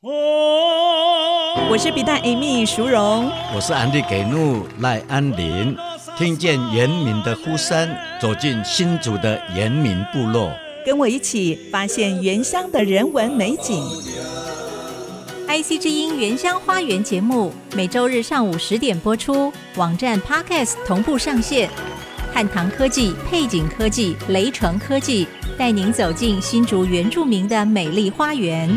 我是比大 Amy 淑荣，我是安迪给怒赖安林。听见原民的呼声，走进新竹的原民部落，跟我一起发现原乡的人文美景。IC 之音原乡花园节目每周日上午十点播出，网站 Podcast 同步上线。汉唐科技、配景科技、雷城科技带您走进新竹原住民的美丽花园。